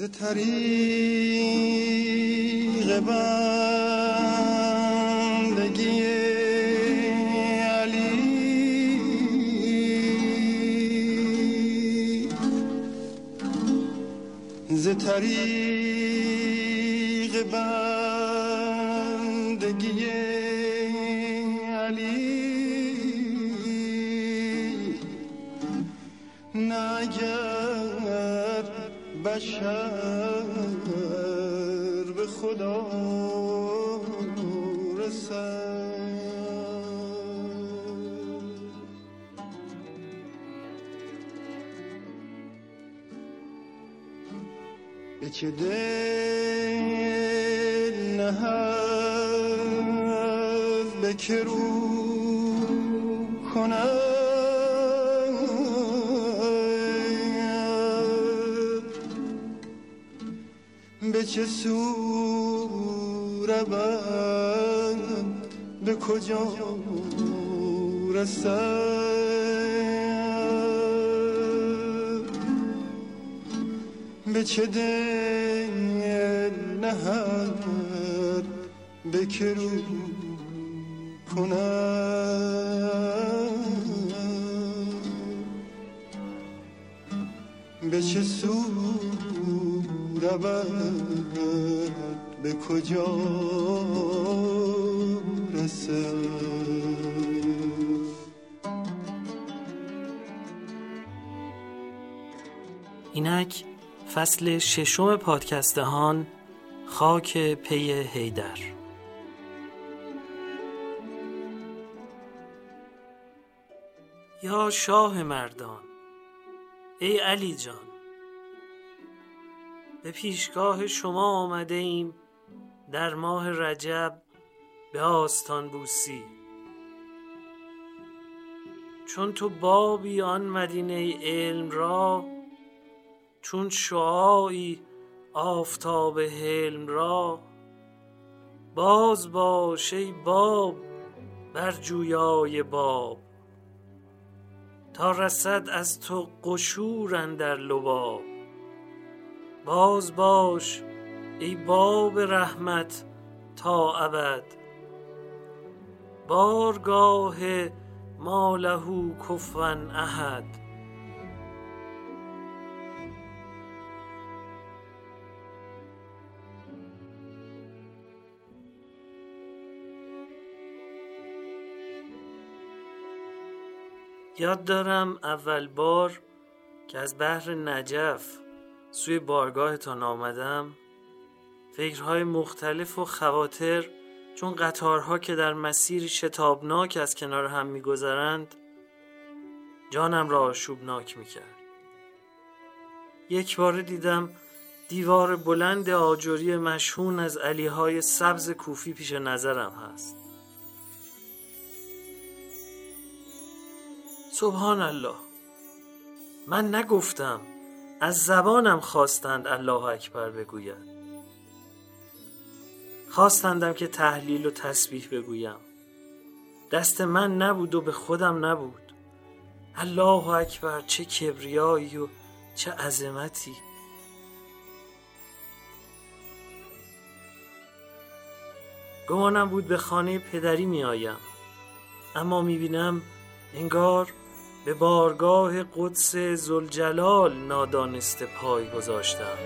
ز طریق بندگی علی. ز طریق بندگی چه دل نهد به که رو کند به چه سو به کجا به که رو کند به چه سو رود؟ به کجا رسد؟ اینک فصل ششم پادکستهان خاک پی هیدر یا شاه مردان ای علی جان به پیشگاه شما آمده ایم در ماه رجب به آستان بوسی. چون تو بابی آن مدینه علم را چون شعاعی آفتاب حلم را. باز باش ای باب بر جویای باب تا رسد از تو قشور اندر لباب. باز باش ای باب رحمت تا ابد. بارگاه ما له کفوا احد. یاد دارم اول بار که از بحر نجف سوی بارگاهتان آمدم. فکرهای مختلف و خواطر چون قطارها که در مسیری شتابناک از کنار هم میگذرند جانم را آشوبناک می‌کرد. یک بار دیدم دیوار بلند آجری مشهون از علیهای سبز کوفی پیش نظرم هست. سبحان الله من نگفتم از زبانم خواستند الله اکبر بگوید خواستندم که تحلیل و تسبیح بگویم. دست من نبود و به خودم نبود. الله اکبر چه کبریایی و چه عظمتی. گمانم بود به خانه پدری می آیم اما می بینم انگار به بارگاه قدس زلجلال نادانسته پای گذاشتم.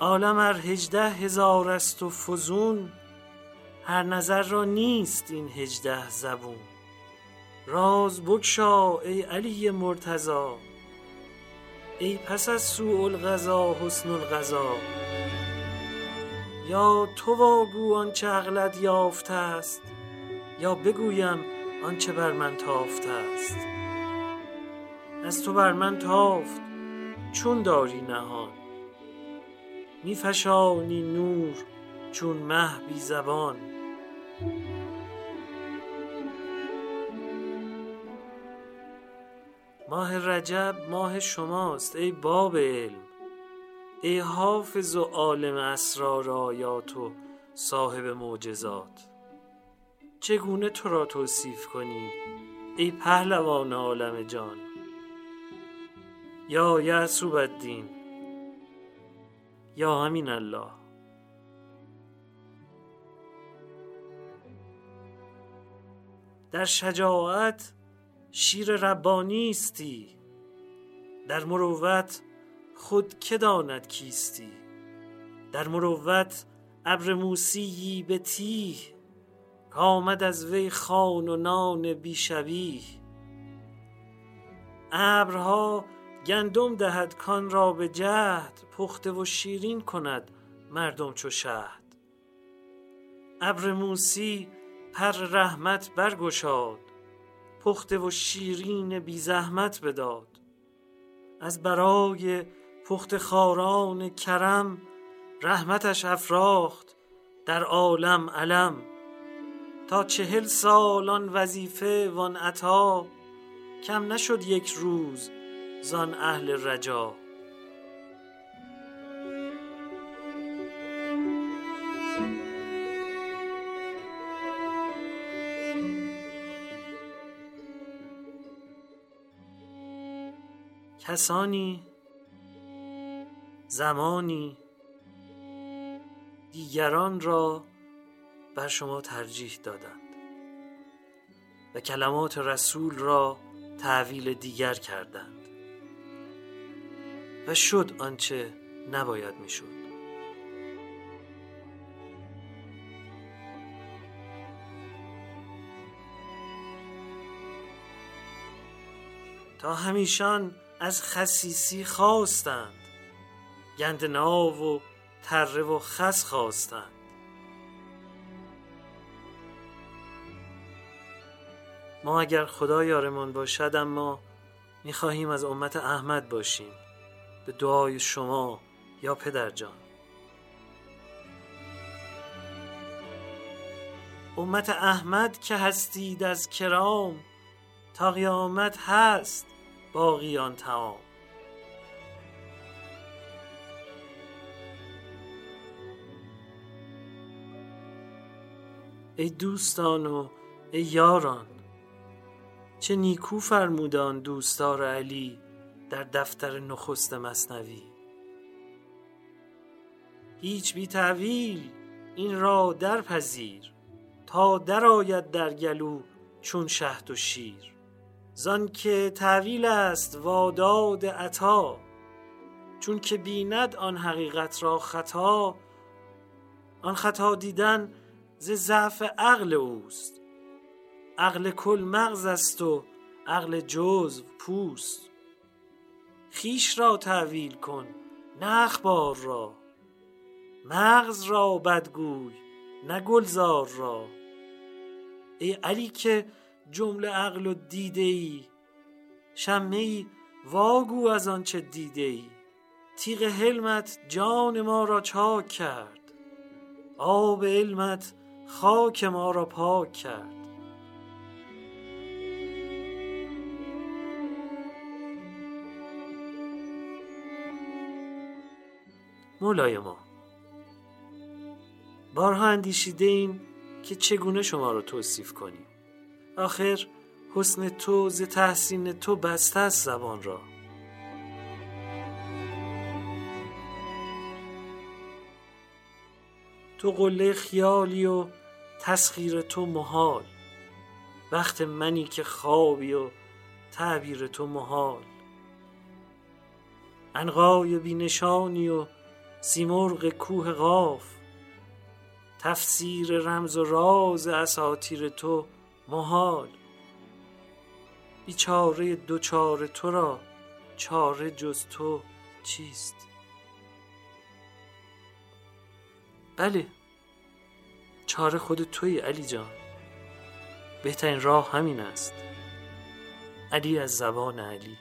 عالم ار هجده هزار است و فزون هر نظر را نیست این هجده زبون. راز بگشا ای علی مرتضا ای پس از سوء القضا حسن القضا. یا تو واگو آنچه عقلت یافته است یا بگویم آنچه بر من تافته است. از تو بر من تافت چون داری نهان. میفشانی نور چون مه بی زبان. ماه رجب ماه شماست ای باب علم. ای حافظ و عالم اسرار آیات و صاحب معجزات؟ چگونه تو را توصیف کنیم ای پهلوان عالم جان؟ یا یعصوب الدین یا همین الله. در شجاعت شیر ربانی استی در مروت خود که داند کیستی؟ در مروت ابر موسیی به تیه کامد از وی خان و نان بیشبیه ابرها گندم دهد کان را به جهد پخته و شیرین کند مردم چو شهد. ابر موسی پر رحمت برگشاد پخته و شیرین بی زحمت بداد. از برای پخت خاران کرم رحمتش افراخت در عالم علم. تا چهل سال آن وظیفه وان عطا کم نشد یک روز زان اهل رجا. کسانی زمانی دیگران را بر شما ترجیح دادند و کلمات رسول را تعویل دیگر کردند و شد آنچه نباید می‌شد. تا همیشان از خسیسی خواستند. گند ناو و تره و خس خواستند. ما اگر خدا یارمان باشد اما می‌خواهیم از امت احمد باشیم. به دعای شما یا پدر جان. امت احمد که هستید از کرام تا قیامت هست باقیان تمام. ای دوستان و ای یاران. چه نیکو فرمودان دوستار علی در دفتر نخست مصنوی. هیچ بی تعویل این را درپذیر تا درآید در گلو چون شهد و شیر. زان که تعویل است واداد عطا چون که بیند آن حقیقت را خطا. آن خطا دیدن ز ضعف عقل اوست. عقل کل مغز است و عقل جزو پوست. خیش را تعویل کن نه اخبار را. مغز را بدگوی نه گلزار را. ای علی که جمله عقل و دیده ای شمه ای واگو از آنچه دیده ای. تیغ حلمت جان ما را چاک کرد آب علمت خاک ما را پاک کرد. مولای ما بارها اندیشیده این که چگونه شما را توصیف کنیم. آخر حسن تو ز تحسین تو بسته است زبان را. تو قله خیالی و تسخیر تو محال. وقت منی که خوابی و تعبیر تو محال. انقای بینشانی و سیمرغ کوه قاف. تفسیر رمز و راز اساتیر تو محال. بیچاره دو چاره تو را چاره جز تو چیست؟ بله چاره خود توی علی جان. بهترین راه همین است. علی از زبان علی.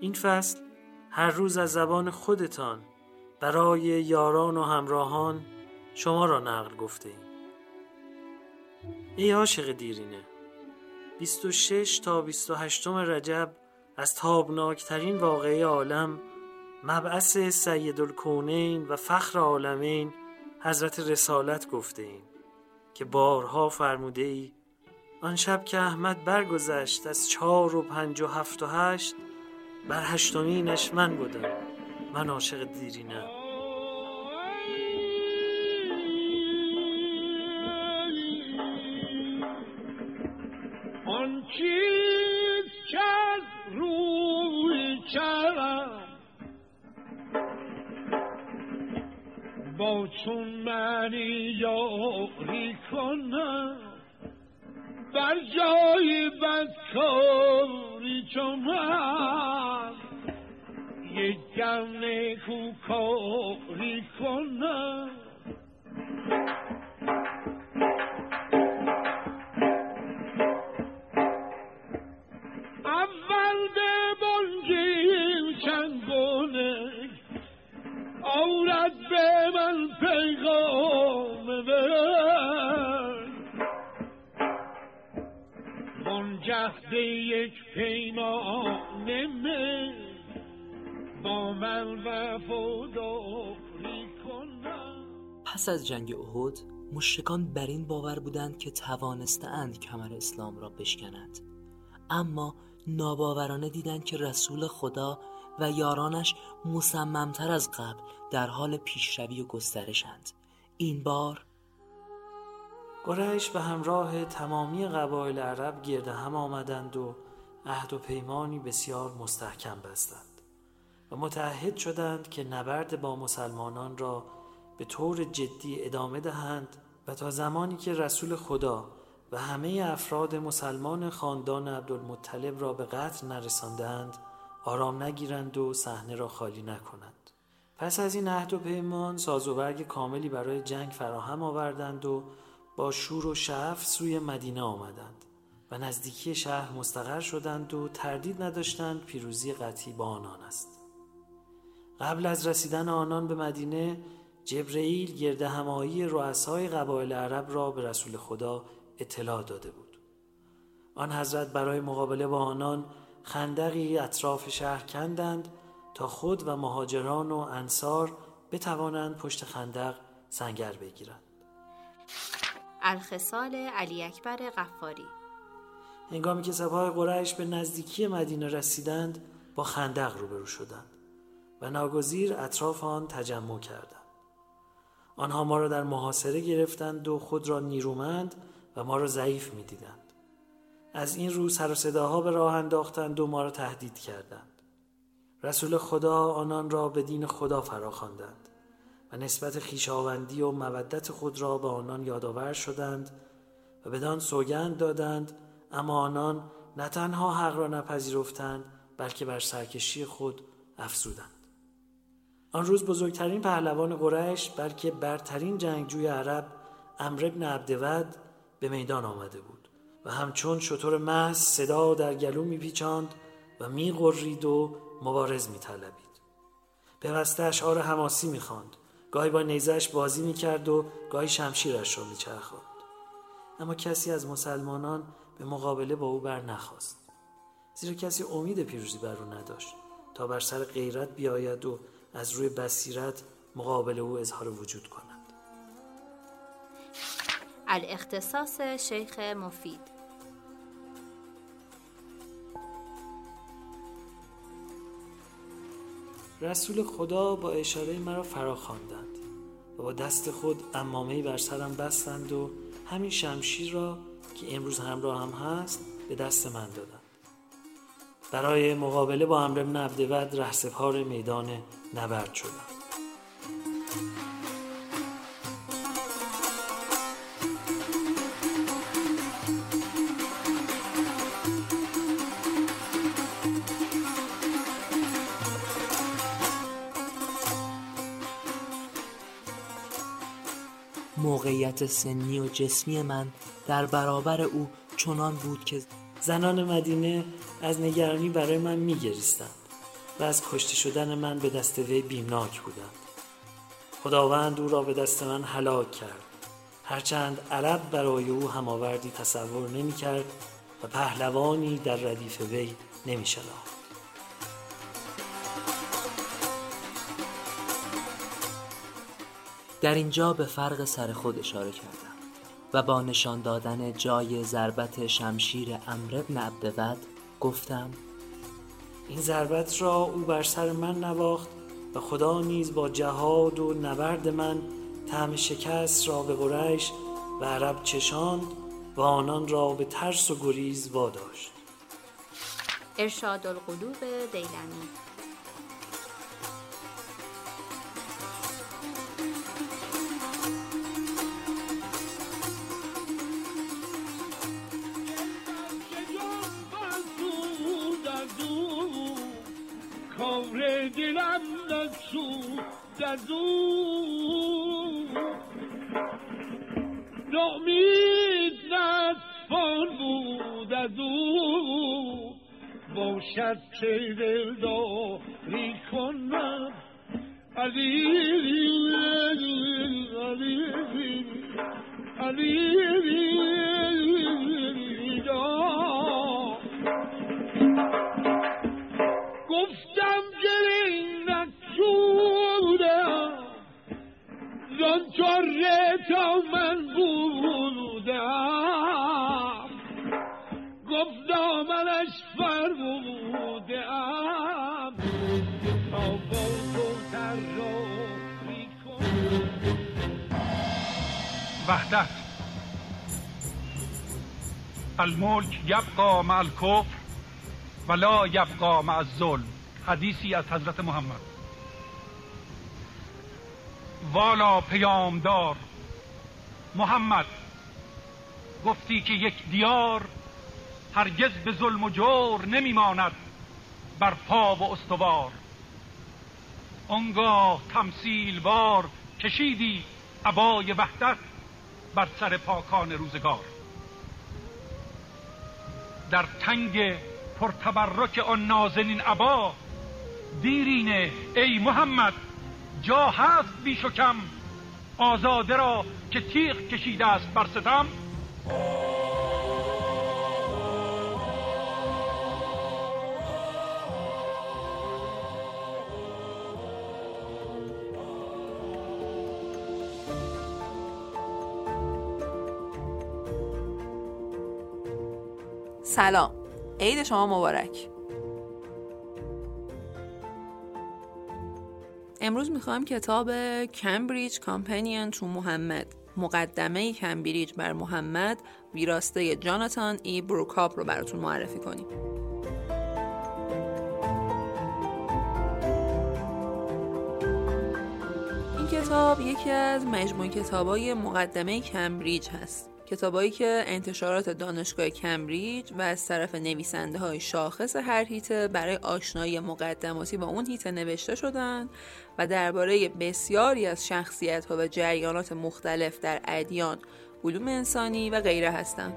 این فصل هر روز از زبان خودتان برای یاران و همراهان شما را نقل گفته ایم. ای عاشق دیرینه 26 تا 28 رجب از تابناکترین واقعه عالم مبعث سید الکونین و فخر عالمین حضرت رسالت گفته ایم که بارها فرموده ای آن شب که احمد برگذشت از چهار و پنج و هفت و هشت بر هشتمینش من بودم. من عاشق دیرینم. چون منی یاری کنم بر جای بدکاری چون من یک گم نیکو کاری کنم. پس از جنگ احد مشرکان بر این باور بودند که توانستهاند کمر اسلام را بشکنند اما ناباورانه دیدند که رسول خدا و یارانش مصممتر از قبل در حال پیشروی و گسترشند این بار قریش به همراه تمامی قبایل عرب گرد هم آمدند و عهد و پیمانی بسیار مستحکم بستند و متعهد شدند که نبرد با مسلمانان را به طور جدی ادامه دهند و تا زمانی که رسول خدا و همه افراد مسلمان خاندان عبدالمطلب را به قتل نرساندند آرام نگیرند و صحنه را خالی نکنند. پس از این عهد و پیمان ساز و برگ کاملی برای جنگ فراهم آوردند و با شور و شعف سوی مدینه آمدند و نزدیکی شهر مستقر شدند و تردید نداشتند پیروزی قطعی با آنان است. قبل از رسیدن آنان به مدینه جبرئیل گرد همایی رؤسای قبایل عرب را به رسول خدا اطلاع داده بود. آن حضرت برای مقابله با آنان خندقی اطراف شهر کندند تا خود و مهاجران و انصار بتوانند پشت خندق سنگر بگیرند. الخصال علی اکبر غفاری. هنگامی که سپاه قریش به نزدیکی مدینه رسیدند با خندق روبرو شدند و ناگزیر اطراف آن تجمع کردند. آنها ما را در محاصره گرفتند و خود را نیرومند و ما را ضعیف می‌دیدند. از این رو سر و صداها به راه انداختند و ما را تهدید کردند. رسول خدا آنان را به دین خدا فراخواندند و نسبت خیشاوندی و مودت خود را به آنان یادآور شدند و بدان سوگند دادند اما آنان نه تنها حق را نپذیرفتند بلکه بر سرکشی خود افزودند. آن روز بزرگترین پهلوان قریش بلکه برترین جنگجوی عرب امر ابن عبدود به میدان آمده بود و همچون شطور محض صدا در گلو میپیچاند و میغرید و مبارز میطلبید. پیوسته اشعار حماسی می‌خواند. گاهی با نیزش بازی می‌کرد و گاهی شمشیرش را میچرخاند. اما کسی از مسلمانان به مقابله با او بر نخواست. زیرا کسی امید پیروزی بر او نداشت تا بر سر غیرت بیاید و از روی بصیرت مقابل او اظهار وجود کند الاختصاص شیخ مفید. رسول خدا با اشاره مرا فرا خواندند و با دست خود امامهی بر سرم بستند و همین شمشیر را که امروز همراه هم هست به دست من دادند. برای مقابله با امر ابن عبدود رهسپار میدان نبرد شدم. موقعیت سنی و جسمی من در برابر او چنان بود که زنان مدینه از نگرانی برای من میگریستند و از کشته شدن من به دست وی بیمناک بودند خداوند او را به دست من هلاک کرد هرچند عرب برای او هماوردی تصور نمی کرد و پهلوانی در ردیف وی نمی شناخت. در اینجا به فرق سر خود اشاره کردم و با نشان دادن جای ضربت شمشیر امر ابن عبدود گفتم این ضربت را او بر سر من نواخت و خدا نیز با جهاد و نبرد من طعم شکست را به قریش و عرب چشاند و آنان را به ترس و گریز واداشت. ارشاد القلوب دیلمی کار دلم نسود از او نامید نتوان بود از او باشد که دلداری کند علی علی علی جان الملک یبقا مع الکفر ولا یبقا مع الظلم. حدیثی از حضرت محمد. والا پیامدار. محمد گفتی که یک دیار هرگز به ظلم و جور نمیماند بر پا و استوار. آنگاه تمثیل بار کشیدی عبای وحدت بر سر پاکان روزگار. در تنگ پرتبرک آن نازنین عبا دیرینه ای محمد جا هست بیش و کم آزاده را که تیغ کشیده است بر ستم. سلام. عید شما مبارک. امروز می‌خوایم کتاب Cambridge Companion to Muhammad مقدمه کمبریج بر محمد ویراسته جاناتان ای بروکاپ رو براتون معرفی کنیم. این کتاب یکی از مجموع کتابای مقدمه کمبریج هست. کتابایی که انتشارات دانشگاه کمبریج و از طرف نویسنده های شاخص هر حیطه برای آشنایی مقدماتی با اون حیطه نوشته شدن و درباره بسیاری از شخصیت ها و جریانات مختلف در ادیان، علوم انسانی و غیره هستند.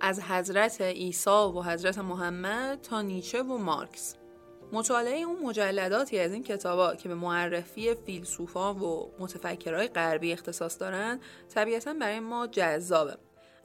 از حضرت عیسی و حضرت محمد تا نیچه و مارکس مطالعه اون مجلداتی از این کتابا که به معرفی فیلسوفا و متفکرهای غربی اختصاص دارن طبیعتا برای ما جذابه.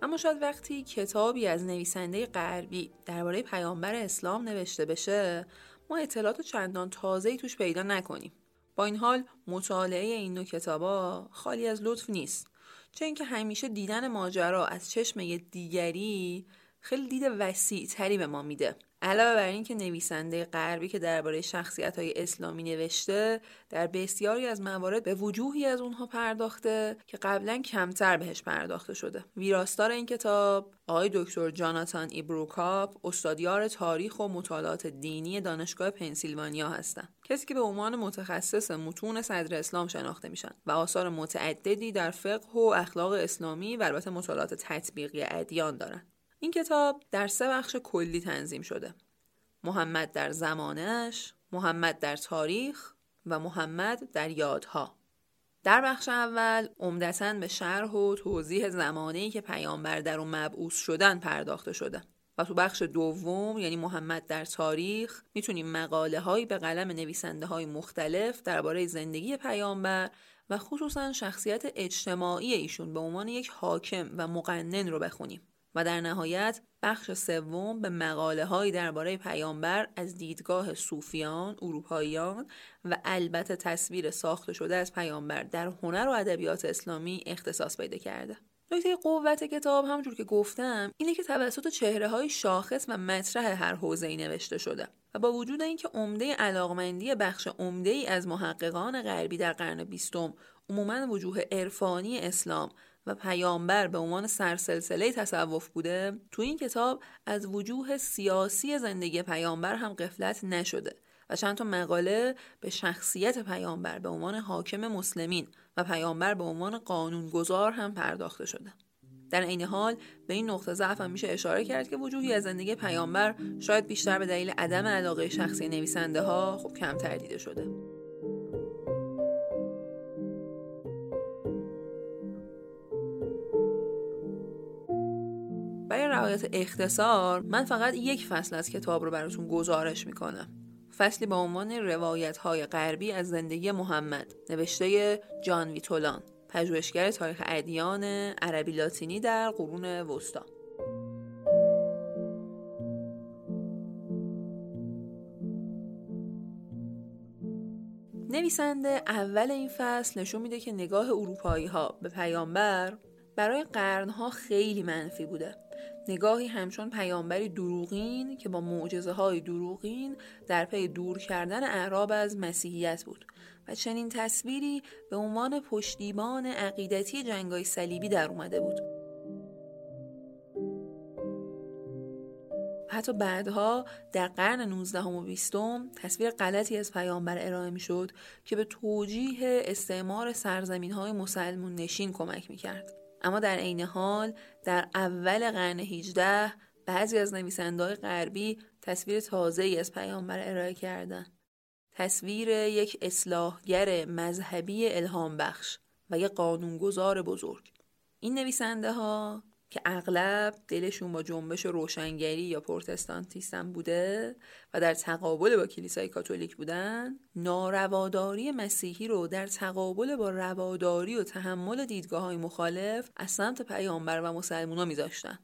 اما شاید وقتی کتابی از نویسنده غربی درباره پیامبر اسلام نوشته بشه ما اطلاعات چندان تازه‌ای توش پیدا نکنیم. با این حال مطالعه این نوع کتابا خالی از لطف نیست. چه اینکه همیشه دیدن ماجرا از چشم دیگری خیلی دید وسیع تری به ما میده. علاوه بر اینکه نویسنده غربی که درباره شخصیت های اسلامی نوشته در بسیاری از موارد به وجوهی از اونها پرداخته که قبلا کمتر بهش پرداخته شده. ویراستار این کتاب آقای دکتر جاناتان ایبروکاپ استادیار تاریخ و مطالعات دینی دانشگاه پنسیلوانیا هستند. کسی که به عنوان متخصص متون صدر اسلام شناخته میشن و آثار متعددی در فقه و اخلاق اسلامی و البته مطالعات تطبیقی ادیان دارن. این کتاب در سه بخش کلی تنظیم شده. محمد در زمانش، محمد در تاریخ و محمد در یادها. در بخش اول عمدتا به شرح و توضیح زمانه‌ای که پیامبر در اون مبعوث شدن پرداخته شده. و تو بخش دوم یعنی محمد در تاریخ می‌تونیم مقاله هایی به قلم نویسنده های مختلف درباره زندگی پیامبر و خصوصا شخصیت اجتماعی ایشون به عنوان یک حاکم و مقنن رو بخونیم. و در نهایت بخش سوم به مقاله هایی درباره پیامبر از دیدگاه صوفیان، اروپاییان و البته تصویر ساخته شده از پیامبر در هنر و ادبیات اسلامی اختصاص پیدا کرده. نکته قوت کتاب همونجور که گفتم اینه که توسط چهره های شاخص و مطرح هر حوزه ای نوشته شده و با وجود اینکه عمده علاقمندی بخش عمده ای از محققان غربی در قرن بیستم عموما وجوه عرفانی اسلام و پیامبر به عنوان سرسلسله تصوف بوده تو این کتاب از وجوه سیاسی زندگی پیامبر هم قفلت نشده و چند تا مقاله به شخصیت پیامبر به عنوان حاکم مسلمین و پیامبر به عنوان قانونگذار هم پرداخته شده. در عین حال به این نقطه ضعف هم میشه اشاره کرد که وجوهی از زندگی پیامبر شاید بیشتر به دلیل عدم علاقه شخصی نویسنده ها خب کم دیده شده. برای رعایت اختصار من فقط یک فصل از کتاب رو براتون گزارش می‌کنم. فصلی با عنوان روایت های غربی از زندگی محمد نوشته جان ویتولان پژوهشگر تاریخ ادیان عربی لاتینی در قرون وسطا. نویسنده اول این فصل نشون میده که نگاه اروپایی ها به پیامبر برای قرنها خیلی منفی بوده. نگاهی همچون پیامبری دروغین که با معجزه های دروغین در پی دور کردن اعراب از مسیحیت بود و چنین تصویری به عنوان پشتیبان عقیدتی جنگای صلیبی در اومده بود حتی بعدها در قرن 19 و 20 تصویر غلطی از پیامبر ارائه می شد که به توجیه استعمار سرزمین های مسلمون نشین کمک می کرد. اما در عین حال در اول قرن 18 بعضی از نویسنده‌های غربی تصویر تازه ای از پیامبر ارائه کردند. تصویر یک اصلاحگر مذهبی الهام بخش و یک قانونگذار بزرگ. این نویسنده ها که اغلب دلشون با جنبش روشنگری یا پروتستانتیسم بوده و در تقابل با کلیسای کاتولیک بودن نارواداری مسیحی رو در تقابل با رواداری و تحمل دیدگاه های مخالف از سمت پیامبر و مسلمونا میذاشتن.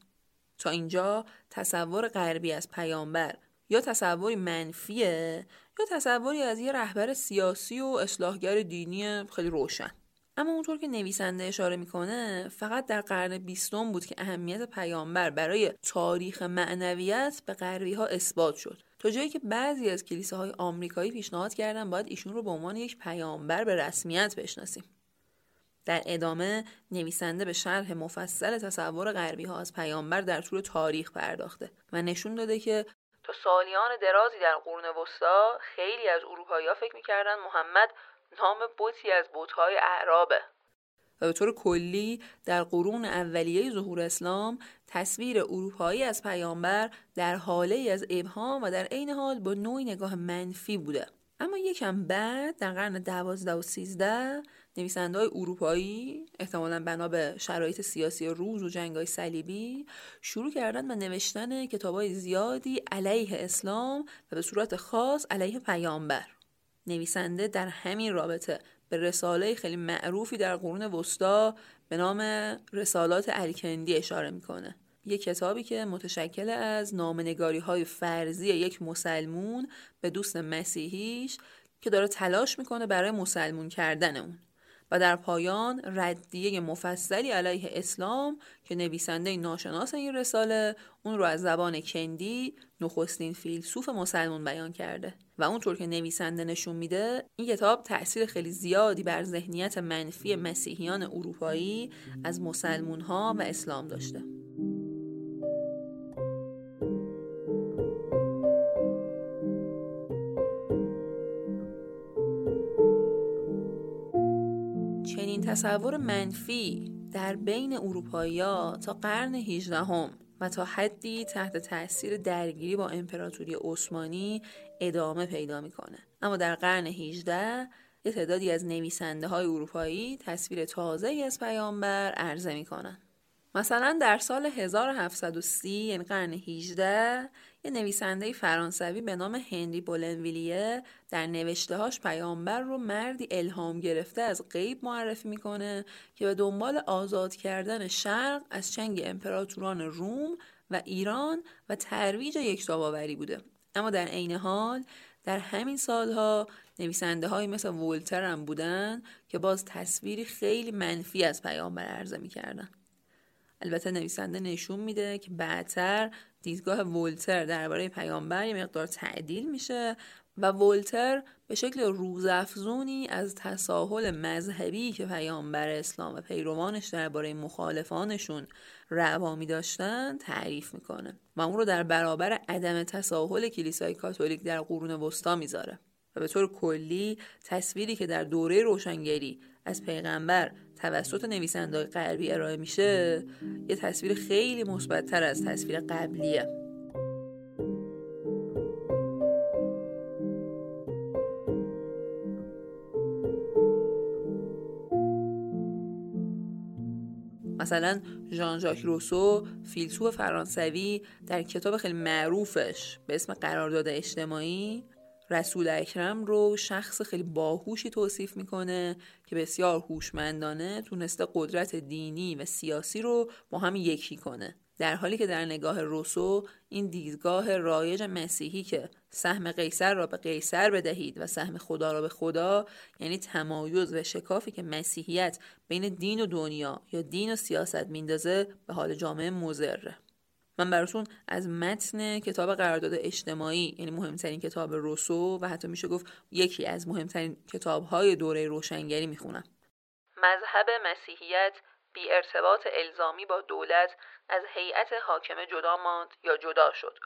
تا اینجا تصور غربی از پیامبر یا تصوری منفیه یا تصوری از یه رهبر سیاسی و اصلاحگر دینی خیلی روشن. اما اونطور که نویسنده اشاره می‌کنه فقط در قرن بیستم بود که اهمیت پیامبر برای تاریخ معنویت به غربی ها اثبات شد. تا جایی که بعضی از کلیساهای آمریکایی پیشنهاد کردن باید ایشون رو به عنوان یک پیامبر به رسمیت بشناسیم. در ادامه نویسنده به شرح مفصل تصور غربی ها از پیامبر در طول تاریخ پرداخته و نشون داده که تا سالیان درازی در قرون وسطا خیلی از اروپایی‌ها فکر می‌کردن محمد نام بوتی از بوتهای اعرابه. و به طور کلی در قرون اولیه ظهور اسلام تصویر اروپایی از پیامبر در حاله از ابهام و در عین حال با نوعی نگاه منفی بوده. اما یکم بعد در قرن دوازده و سیزده نویسنده های اروپایی احتمالا بنا به شرایط سیاسی روز و جنگ های صلیبی شروع کردن به نوشتن کتاب های زیادی علیه اسلام و به صورت خاص علیه پیامبر. نویسنده در همین رابطه به رساله خیلی معروفی در قرون وسطا به نام رسالات الکندی اشاره می‌کنه. یک کتابی که متشکل از نامنگاری های فرضی یک مسلمون به دوست مسیحیش که داره تلاش می‌کنه برای مسلمون کردن اون. و در پایان ردیه مفصلی علیه اسلام که نویسنده ناشناس این رساله اون رو از زبان کندی نخستین فیلسوف مسلمون بیان کرده. و اونطور که نویسنده نشون میده این کتاب تاثیر خیلی زیادی بر ذهنیت منفی مسیحیان اروپایی از مسلمون ها و اسلام داشته. تصور منفی در بین اروپایی تا قرن 18 هم و تا حدی تحت تاثیر درگیری با امپراتوری عثمانی ادامه پیدا می‌کنه. اما در قرن 18 یه تعدادی از نویسنده های اروپایی تصویر تازه از پیامبر عرضه می‌کنن. مثلا در سال 1730 یعنی قرن 18 یه نویسنده فرانسوی به نام هنری بولنویلیه در نوشتهاش پیامبر رو مردی الهام گرفته از غیب معرفی می‌کنه که به دنبال آزاد کردن شرق از چنگ امپراتوران روم و ایران و ترویج یکتاباوری بوده. اما در عین حال در همین سالها نویسنده های مثل ولتر هم بودن که باز تصویری خیلی منفی از پیامبر عرضه می‌کردن. البته نویسنده نشون میده که بعدتر دیدگاه ولتر درباره پیامبر یه مقدار تعدیل میشه و ولتر به شکل روزافزونی از تساهل مذهبی که پیامبر اسلام و پیروانش درباره مخالفانشون روامی داشتن تعریف می‌کنه و اون رو در برابر عدم تساهل کلیسای کاتولیک در قرون وسطا می‌ذاره. به طور کلی تصویری که در دوره روشنگری از پیغمبر توسط نویسنده غربی ارائه میشه یه تصویر خیلی مثبتتر از تصویر قبلیه. مثلا ژان ژاک روسو فیلسوف فرانسوی در کتاب خیلی معروفش به اسم قرارداد اجتماعی رسول اکرم رو شخص خیلی باهوشی توصیف می‌کنه که بسیار هوشمندانه تونسته قدرت دینی و سیاسی رو با هم یکی کنه. در حالی که در نگاه روسو این دیدگاه رایج مسیحی که سهم قیصر را به قیصر بدهید و سهم خدا را به خدا یعنی تمایز و شکافی که مسیحیت بین دین و دنیا یا دین و سیاست میندازه به حال جامعه مزره من براتون از متن کتاب قرارداد اجتماعی یعنی مهمترین کتاب روسو و حتی میشه گفت یکی از مهمترین کتابهای دوره روشنگری می‌خونم. مذهب مسیحیت بی ارتباط الزامی با دولت از هیئت حاکمه جدا ماند یا جدا شد.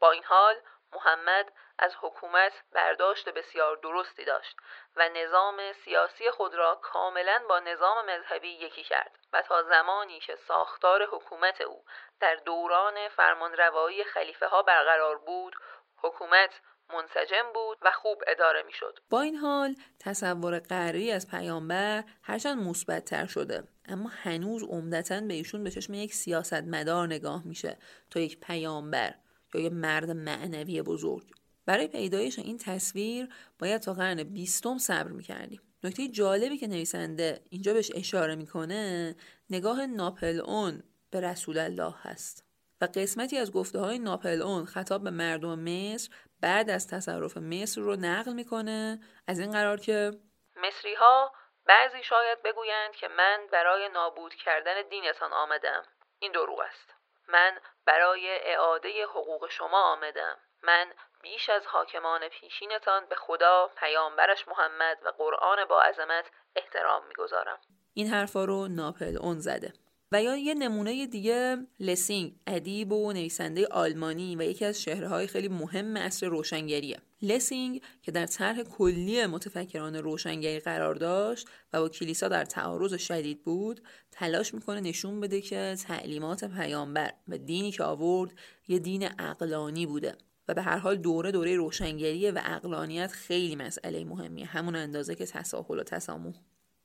با این حال محمد از حکومت برداشت بسیار درستی داشت و نظام سیاسی خود را کاملا با نظام مذهبی یکی کرد و تا زمانی که ساختار حکومت او در دوران فرمانروایی خلیفه ها برقرار بود حکومت منسجم بود و خوب اداره می شد. با این حال تصور غربی از پیامبر هرچند مثبتتر شده اما هنوز عمدتا به ایشون به چشم یک سیاستمدار نگاه میشه تا یک پیامبر یا یک مرد معنوی بزرگ. برای پیدایش این تصویر باید تا قرن بیستم صبر می‌کردیم. نکته جالبی که نویسنده اینجا بهش اشاره می‌کنه نگاه ناپل اون به رسول الله هست و قسمتی از گفته های ناپل خطاب به مردم مصر بعد از تصرف مصر رو نقل می‌کنه. از این قرار که مصری ها بعضی شاید بگویند که من برای نابود کردن دینتان آمدم. این دروغ است. من برای اعاده حقوق شما آمدم. من بیش از حاکمان پیشینتان به خدا پیامبرش محمد و قرآن با عظمت احترام می‌گذارم. این حرفا رو ناپل اون زده. و یا یه نمونه دیگه لسینگ ادیب و نویسنده آلمانی و یکی از شهرهای خیلی مهم عصر روشنگریه. لسینگ که در طرح کلی متفکران روشنگری قرار داشت و با کلیسا در تعارض شدید بود تلاش می‌کنه نشون بده که تعلیمات پیامبر و دینی که آورد یه دین اقلانی بوده و به هر حال دوره دوره روشنگریه و اقلانیت خیلی مسئله مهمیه. همون اندازه که تساهل و تسامح.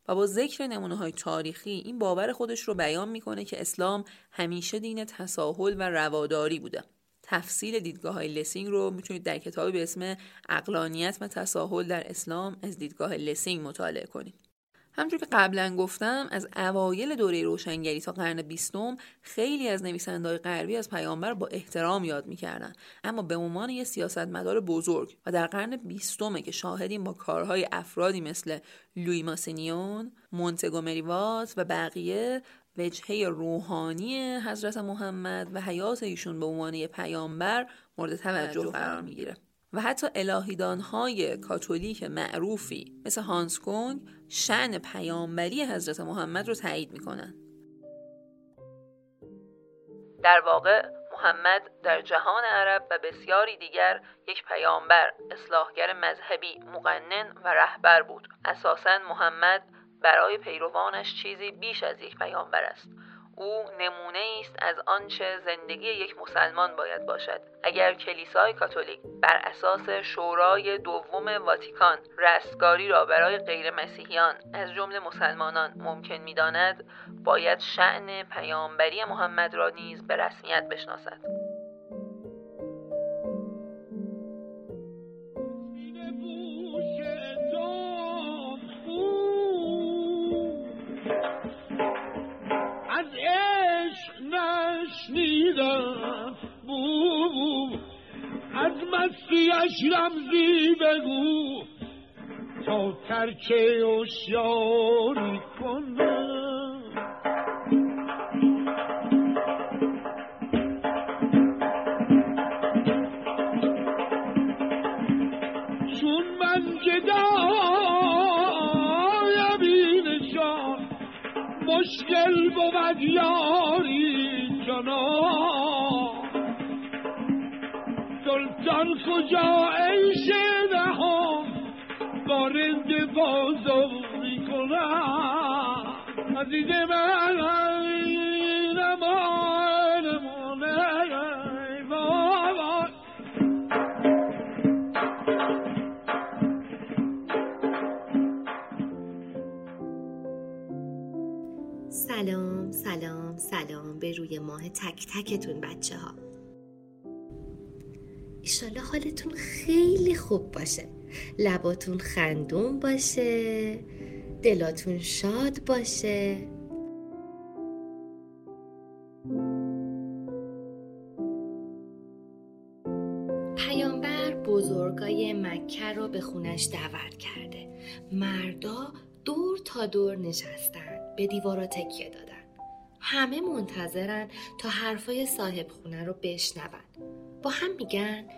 و با ذکر نمونه های تاریخی این باور خودش رو بیان می‌کنه که اسلام همیشه دین تساهل و رواداری بوده. تفصیل دیدگاه های لسینگ رو می‌تونید در کتابی به اسم اقلانیت و تساهل در اسلام از دیدگاه لسینگ مطالعه کنید. همچون که قبلا گفتم از اوایل دوره روشنگری تا قرن بیستم خیلی از نویسندههای غربی از پیامبر با احترام یاد می‌کردن. اما به عنوان یه سیاستمدار بزرگ و در قرن بیستمه که شاهدیم با کارهای افرادی مثل لوی ماسینیون، مونتگومری وات و بقیه وجهه روحانی حضرت محمد و حیات ایشون به عنوان پیامبر مورد توجه قرار می‌گیره. و حتی الهیدانهای کاتولیک معروفی مثل هانس کونگ شن پیامبری حضرت محمد رو تایید می‌کنن. در واقع محمد در جهان عرب و بسیاری دیگر یک پیامبر اصلاحگر مذهبی مقنن و رهبر بود. اساسا محمد برای پیروانش چیزی بیش از یک پیامبر است. او نمونه است از آنچه زندگی یک مسلمان باید باشد. اگر کلیسای کاتولیک بر اساس شورای دوم واتیکان رستگاری را برای غیر مسیحیان از جمله مسلمانان ممکن می‌داند باید شعن پیامبری محمد را نیز به رسمیت بشناسد. از مستیش رمزی بگو تا ترک اشیاری کنم. چون من گدایم این مشکل بود یاری کجا ای شنهام بارند بازو می‌کنم. عزیز من سلام سلام سلام. به روی ماه تک تکتون بچه ها ایشالله حالتون خیلی خوب باشه. لباتون خندون باشه. دلاتون شاد باشه. پیامبر بزرگای مکه رو به خونش دعوت کرده. مردا دور تا دور نشستن. به دیوارا تکیه دادن. همه منتظرن تا حرفای صاحب خونه رو بشنون. با هم میگن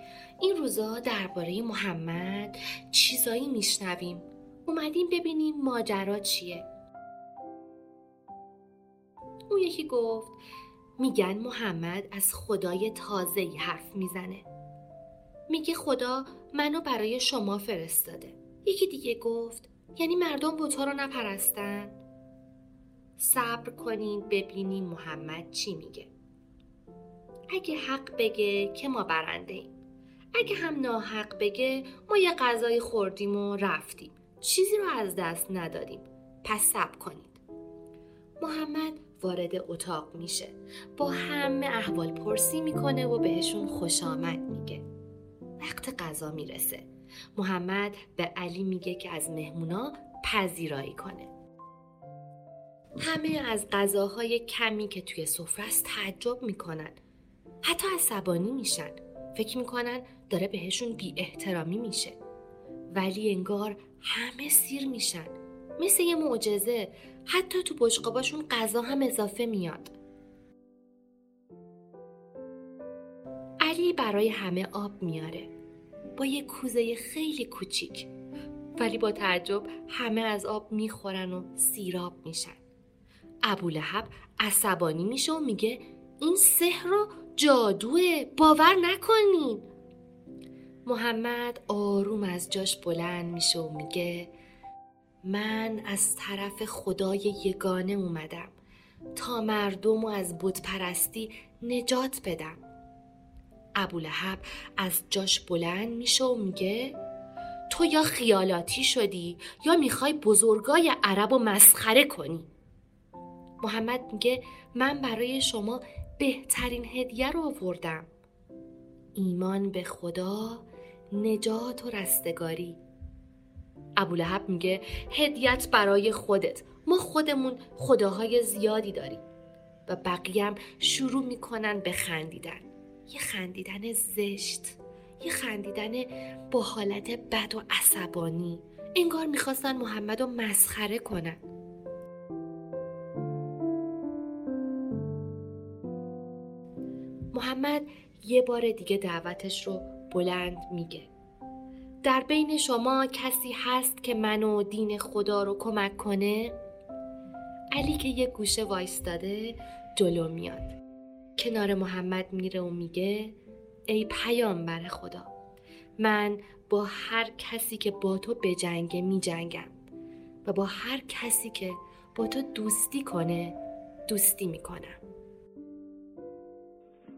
این روزا درباره محمد چیزایی میشنویم. اومدیم ببینیم ماجرا چیه. اون یکی گفت میگن محمد از خدای تازه‌ای حرف می‌زنه. میگه خدا منو برای شما فرستاده. یکی دیگه گفت یعنی مردم بوتا رو نپرستن؟ صبر کنین ببینیم محمد چی میگه. اگه حق بگه که ما برنده ایم. اگه هم ناحق بگه ما یه غذای خوردیم و رفتیم. چیزی رو از دست ندادیم. پس صبر کنید. محمد وارد اتاق میشه. با همه احوال پرسی می‌کنه و بهشون خوش آمد میگه. وقت غذا می‌رسه. محمد به علی میگه که از مهمونا پذیرایی کنه. همه از غذاهای کمی که توی سفره است تعجب می‌کنن. حتی عصبانی میشن. فکر می‌کنن داره بهشون بی احترامی میشه. ولی انگار همه سیر میشن. مثل یه معجزه. حتی تو بشقاباشون غذا هم اضافه میاد. علی برای همه آب میاره. با یه کوزه خیلی کوچیک. ولی با تعجب همه از آب می‌خورن و سیراب میشن. ابولهب عصبانی میشه و میگه این سحر و جادوه باور نکنین. محمد آروم از جاش بلند میشه و میگه من از طرف خدای یگانه اومدم تا مردم و از بت پرستی نجات بدم. ابولهب از جاش بلند میشه و میگه تو یا خیالاتی شدی یا می‌خوای بزرگای عرب و مسخره کنی. محمد میگه من برای شما بهترین هدیه رو آوردم. ایمان به خدا نجات و رستگاری. ابولهب میگه هدیت برای خودت. ما خودمون خداهای زیادی داریم و بقیه شروع می‌کنن به خندیدن. یه خندیدن زشت یه خندیدن با حالت بد و عصبانی. انگار می‌خواستن محمد رو مسخره کنن. محمد یه بار دیگه دعوتش رو بلند میگه. در بین شما کسی هست که منو دین خدا رو کمک کنه؟ علی که یه گوشه وایستاده جلو میاد. کنار محمد میره و میگه ای پیامبر خدا من با هر کسی که با تو بجنگه میجنگم و با هر کسی که با تو دوستی کنه دوستی می‌کنم.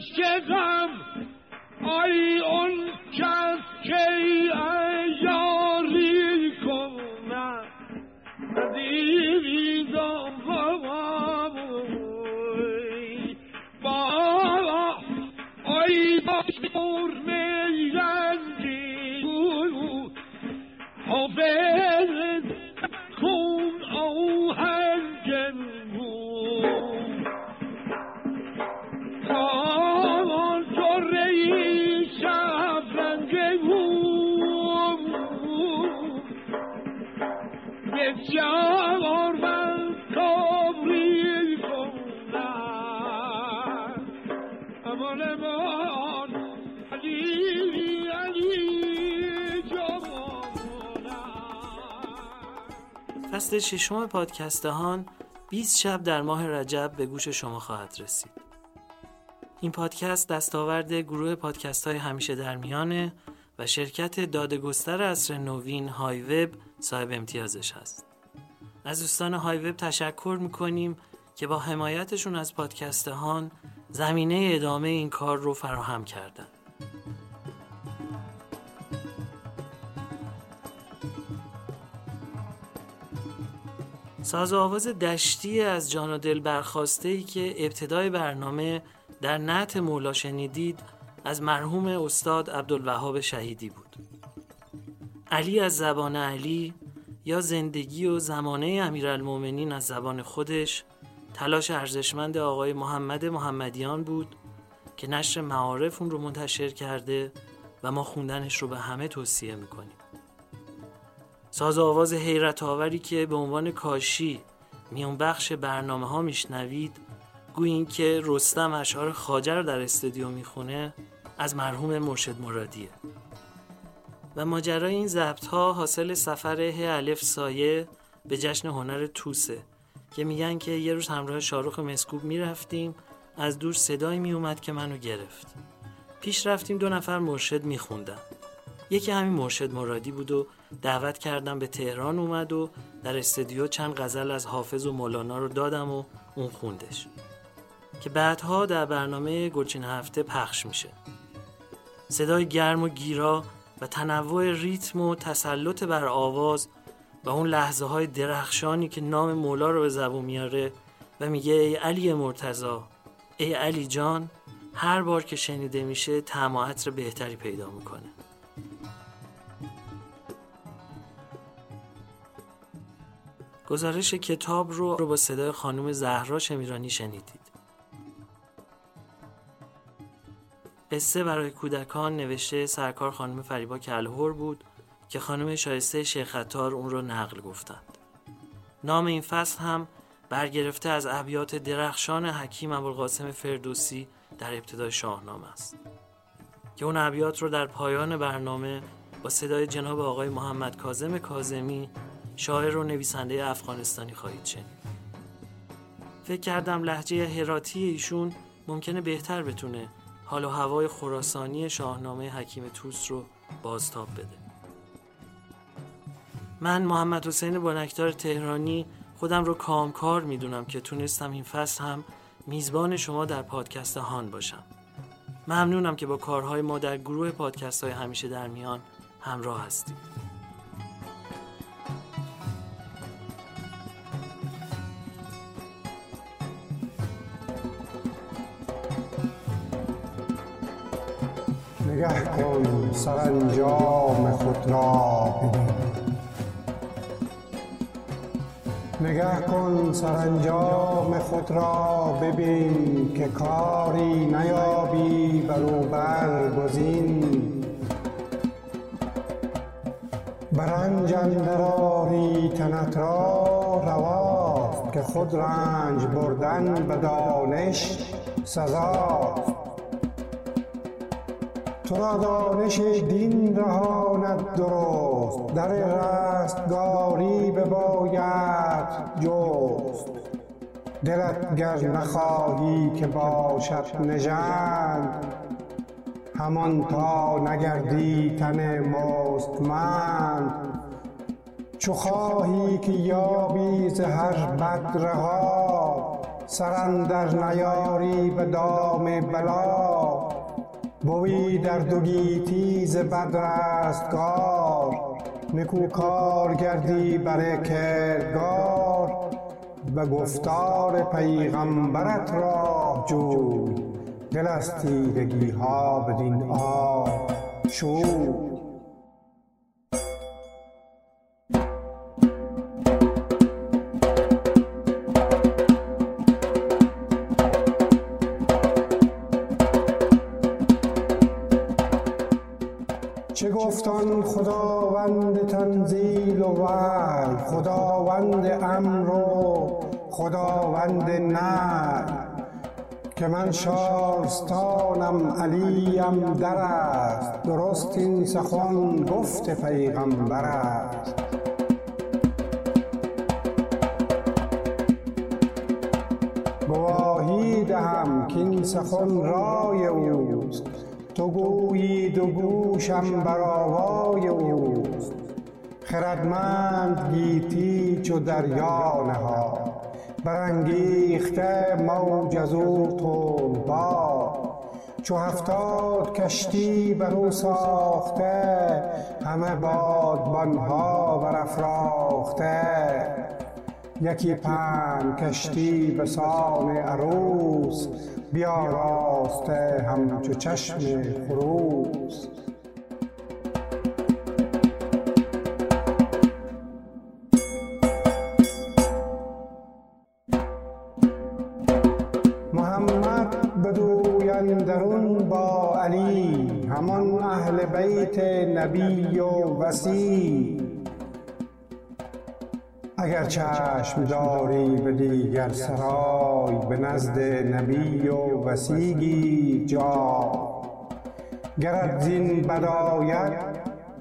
زنجیرش که غم اون کس که یاری فصل ششم پادکستهان 20 شب در ماه رجب به گوش شما خواهد رسید. این پادکست دستاورد گروه پادکست های همیشه در میانه و شرکت دادگستر اصر نوین های وب صاحب امتیازش هست. از دوستان های وب تشکر می‌کنیم که با حمایتشون از پادکستهان زمینه ادامه این کار رو فراهم کردن. ساز آواز دشتی از جان و دل برخواسته ای که ابتدای برنامه در نعت مولا شنیدید از مرحوم استاد عبدالوهاب شهیدی بود. علی از زبان علی یا زندگی و زمانه امیرالمومنین از زبان خودش تلاش ارزشمند آقای محمد محمدیان بود که نشر معارف اون رو منتشر کرده و ما خوندنش رو به همه توصیه می‌کنیم. ساز آواز حیرت آوری که به عنوان کاشی میون بخش برنامه ها میشنوید این که رستم اشعار خاجر رو در استودیو می‌خونه از مرحوم مرشد مرادیه. و ماجرای این ضبط ها حاصل سفر ه سایه به جشن هنر توسه که میگن که یه روز همراه شاروخ مسکوب می‌رفتیم از دور صدایی میومد که منو گرفت. پیش رفتیم دو نفر مرشد میخوندن. یکی همین مرشد مرادی بود و دعوت کردم به تهران اومد و در استودیو چند غزل از حافظ و مولانا رو دادم و اون خوندش. که بعدها در برنامه گلچین هفته پخش میشه. صدای گرم و گیرا و تنوع ریتم و تسلط بر آواز و اون لحظه های درخشانی که نام مولا رو به زبون میاره و میگه ای علی مرتزا ای علی جان هر بار که شنیده میشه طعم و عطر بهتری پیدا می‌کنه. گزارش کتاب رو رو با صدای خانم زهرا شمیرانی شنیدید. قصه برای کودکان نوشته سرکار خانم فریبا کلهور بود که خانم شایسته شیخ عطار اون رو نقل گفتند. نام این فصل هم برگرفته از ابیات درخشان حکیم ابوالقاسم فردوسی در ابتدای شاهنامه است. که اون ابیات رو در پایان برنامه با صدای جناب آقای محمد کاظم کاظمی شاعر و نویسنده افغانستانی خواهید شنید. فکر کردم لحجه هراتی ایشون ممکنه بهتر بتونه حال و هوای خراسانی شاهنامه حکیم توس رو بازتاب بده. من محمد حسین بانکدار تهرانی خودم رو کامکار می‌دونم که تونستم این فصل هم میزبان شما در پادکست هان باشم. ممنونم که با کارهای ما در گروه پادکست های همیشه در میان همراه هستید. نگه کن سرانجام خود را ببین. نگه کن سرانجام خود را ببین که کاری نیابی برو برگزین. برنج اندر آری تنت را رواست که خود رنج بردن به دانش سزاست. تو را دانش دین رهاند درست. در رستگاری بباید جست. دلت گر نخواهی که باشد نژند همان تا نگردی تن مستمند. چو خواهی که یابی ز هر بد رها سر اندر نیاری به دام بلا. بوی در دو گیتی ز بد رستگار نکو کار گردی بر کردگار. به گفتار پیغمبرت راه جوی. دل از تیرگی ها بدین آب شوی. گفتان خداوند تنزیل و وحی خداوند امر و خداوند نهی. که من شارستانم علیم در است. درست این سخن گفت پیغمبر است. گواهی دهم که این سخن رای اوست تو گویی دو گوشم بر آوای اوست. خردمند گیتی چو دریا نهاد. برانگیخته موج از او تندباد چو هفتاد کشتی بر او ساخته همه بادبان ها برافراخته. یکی پهن کشتی به سان عروس بیاراسته همچو چشم خروس. محمد بدوی اندرون با علی همان اهل بیت نبی و وسی اگر چشم داری به دیگر سرای به نزد نبی و وسیگی جا. گرت زین بد آید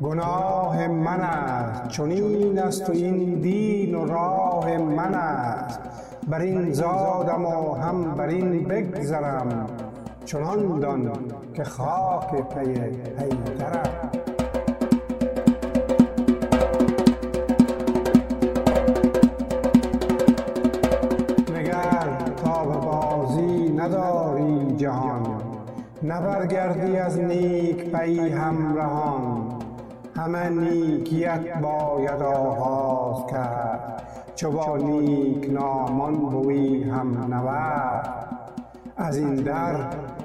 گناه من است چنین است و این دین و راه من است. بر این زادم و هم بر این بگذرم چنان دان که خاک پی حیدرم. نبرگردی از نیک پی همرهان همه نیکیت باید آغاز کرد. چو با نیک نامان بوی هم نورد. از این در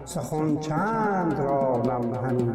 سخن چند رانم همی.